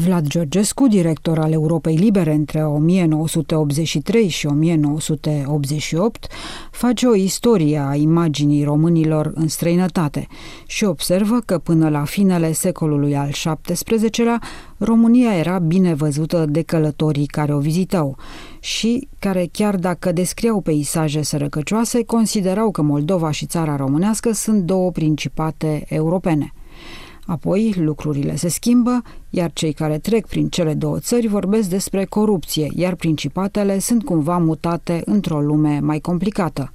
Vlad Georgescu, director al Europei Libere între 1983 și 1988, face o istorie a imaginii românilor în străinătate și observă că până la finele secolului al XVII-lea, România era bine văzută de călătorii care o vizitau și care, chiar dacă descriau peisaje sărăcăcioase, considerau că Moldova și țara românească sunt două principate europene – Apoi lucrurile se schimbă, iar cei care trec prin cele două țări vorbesc despre corupție, iar principatele sunt cumva mutate într-o lume mai complicată.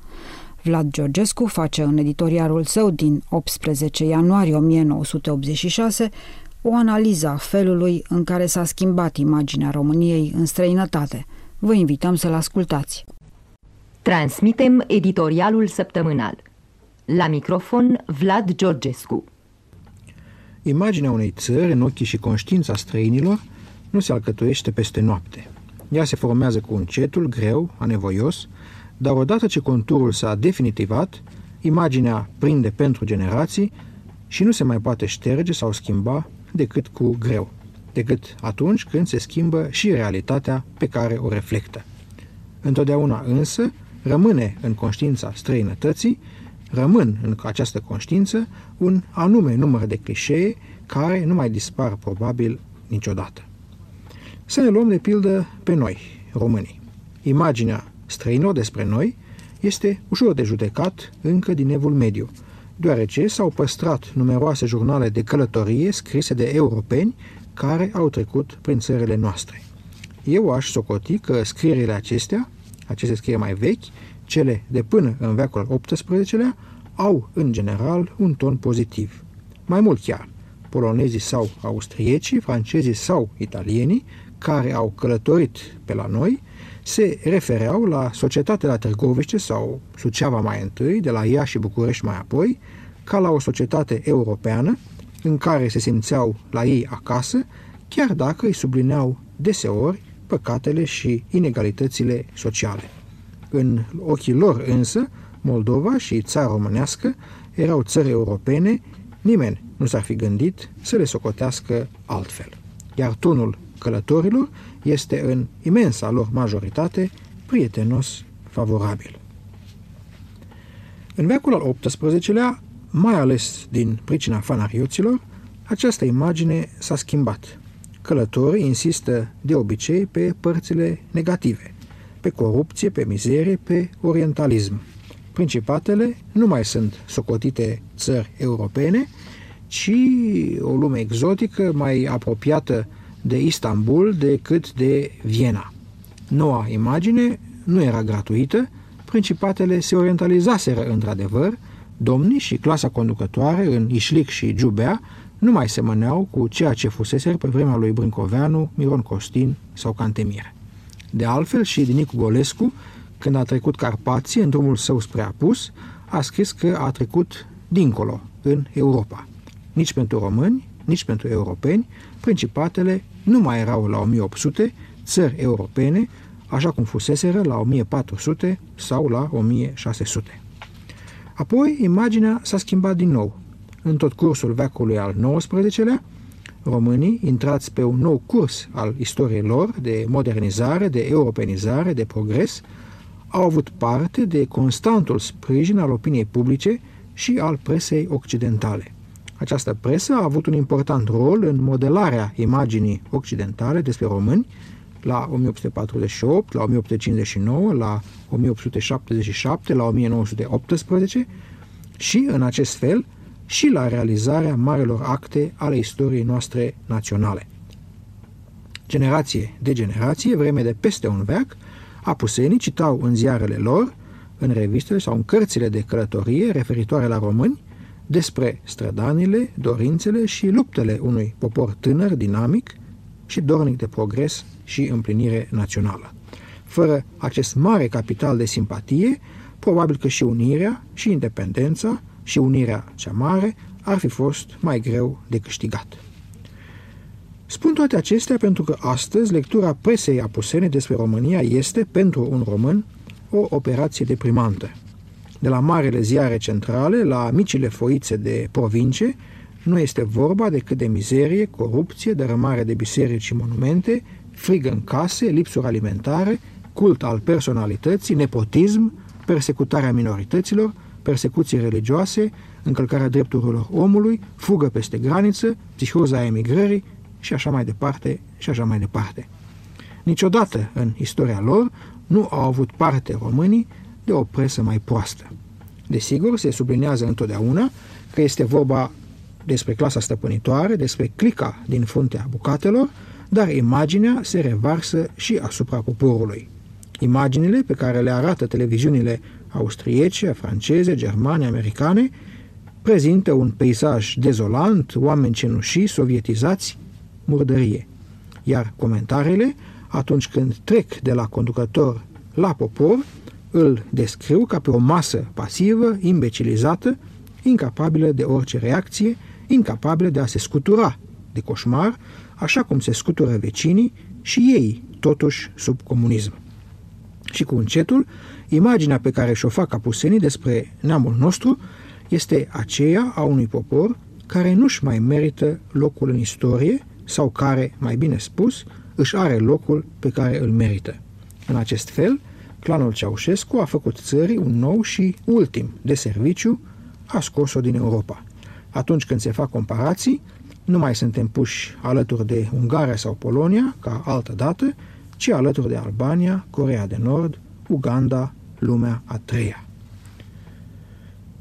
Vlad Georgescu face în editorialul său din 18 ianuarie 1986 o analiză a felului în care s-a schimbat imaginea României în străinătate. Vă invităm să-l ascultați. Transmitem editorialul săptămânal. La microfon Vlad Georgescu. Imaginea unei țări în ochii și conștiința străinilor nu se alcătuiește peste noapte. Ea se formează cu încetul, greu, anevoios, dar odată ce conturul s-a definitivat, imaginea prinde pentru generații și nu se mai poate șterge sau schimba decât cu greu, decât atunci când se schimbă și realitatea pe care o reflectă. Întotdeauna însă rămâne în conștiința străinătății rămân în această conștiință un anume număr de clișee care nu mai dispar probabil niciodată. Să ne luăm de pildă pe noi, românii. Imaginea străinilor despre noi este ușor de judecat încă din evul mediu, deoarece s-au păstrat numeroase jurnale de călătorie scrise de europeni care au trecut prin țările noastre. Eu aș socoti că scrierile acestea, aceste scrieri mai vechi, cele de până în veacul al XVIII-lea au, în general, un ton pozitiv. Mai mult chiar, polonezii sau austriecii, francezii sau italienii, care au călătorit pe la noi, se refereau la societatea la Târgoviște sau Suceava mai întâi, de la ea și București mai apoi, ca la o societate europeană în care se simțeau la ei acasă, chiar dacă îi sublineau deseori păcatele și inegalitățile sociale. În ochii lor însă, Moldova și țara românească erau țări europene, nimeni nu s-ar fi gândit să le socotească altfel. Iar tonul călătorilor este în imensa lor majoritate prietenos favorabil. În veacul al XVIII-lea, mai ales din pricina fanarioților, această imagine s-a schimbat. Călătorii insistă de obicei pe părțile negative, pe corupție, pe mizerie, pe orientalism. Principatele nu mai sunt socotite țări europene, ci o lume exotică mai apropiată de Istanbul decât de Viena. Noua imagine nu era gratuită, principatele se orientalizaseră într-adevăr, domnii și clasa conducătoare în Ișlic și Giubea nu mai semăneau cu ceea ce fusese pe vremea lui Brâncoveanu, Miron Costin sau Cantemir. De altfel și Dinicu Golescu, când a trecut Carpații în drumul său spre Apus, a scris că a trecut dincolo, în Europa. Nici pentru români, nici pentru europeni, principatele nu mai erau la 1800 țări europene, așa cum fuseseră la 1400 sau la 1600. Apoi, imaginea s-a schimbat din nou. În tot cursul veacului al XIX-lea, românii, intrați pe un nou curs al istoriei lor de modernizare, de europenizare, de progres, au avut parte de constantul sprijin al opiniei publice și al presei occidentale. Această presă a avut un important rol în modelarea imaginii occidentale despre români la 1848, la 1859, la 1877, la 1918 și, în acest fel, și la realizarea marelor acte ale istoriei noastre naționale. Generație de generație, vreme de peste un veac, apusenii citau în ziarele lor, în revistele sau în cărțile de călătorie referitoare la români, despre strădanile, dorințele și luptele unui popor tânăr, dinamic și dornic de progres și împlinire națională. Fără acest mare capital de simpatie, probabil că și unirea și independența și unirea cea mare ar fi fost mai greu de câștigat. Spun toate acestea pentru că astăzi lectura presei apusene despre România este, pentru un român, o operație deprimantă. De la marele ziare centrale la micile foițe de provincie, nu este vorba decât de mizerie, corupție, dărâmare de biserici și monumente, frig în case, lipsuri alimentare, cult al personalității, nepotism, persecutarea minorităților, persecuții religioase, încălcarea drepturilor omului, fugă peste graniță, psihoza emigrării și așa mai departe și așa mai departe. Niciodată în istoria lor nu au avut parte românii de o presă mai proastă. Desigur, se sublinează întotdeauna că este vorba despre clasa stăpânitoare, despre clica din fruntea bucatelor, dar imaginea se revarsă și asupra poporului. Imaginile pe care le arată televiziunile austriece, franceze, germane, americane, prezintă un peisaj dezolant, oameni cenușii, sovietizați, murdărie. Iar comentariile, atunci când trec de la conducător la popor, îl descriu ca pe o masă pasivă, imbecilizată, incapabilă de orice reacție, incapabilă de a se scutura de coșmar, așa cum se scutură vecinii și ei, totuși, sub comunism. Și cu încetul, imaginea pe care și-o fac apusenii despre neamul nostru este aceea a unui popor care nu-și mai merită locul în istorie sau care, mai bine spus, își are locul pe care îl merită. În acest fel, clanul Ceaușescu a făcut țării un nou și ultim de serviciu, a scos-o din Europa. Atunci când se fac comparații, nu mai suntem puși alături de Ungaria sau Polonia, ca altă dată, ci alături de Albania, Corea de Nord, Uganda, lumea a treia.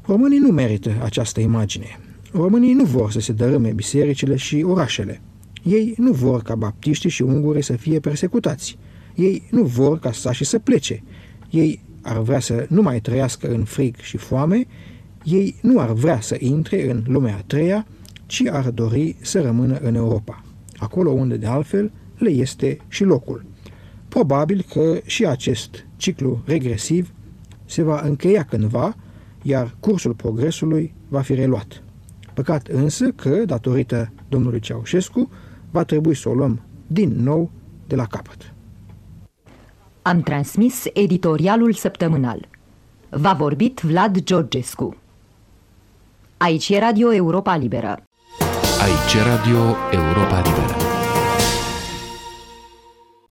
Românii nu merită această imagine. Românii nu vor să se dărâme bisericile și orașele. Ei nu vor ca baptiștii și ungurii să fie persecutați. Ei nu vor ca sașii să plece. Ei ar vrea să nu mai trăiască în frig și foame. Ei nu ar vrea să intre în lumea a treia, ci ar dori să rămână în Europa, acolo unde de altfel le este și locul. Probabil că și acest ciclu regresiv se va încheia cândva, iar cursul progresului va fi reluat. Păcat însă că, datorită domnului Ceaușescu, va trebui să o luăm din nou de la capăt. Am transmis editorialul săptămânal. V-a vorbit Vlad Georgescu. Aici e Radio Europa Liberă. Aici Radio Europa Liberă.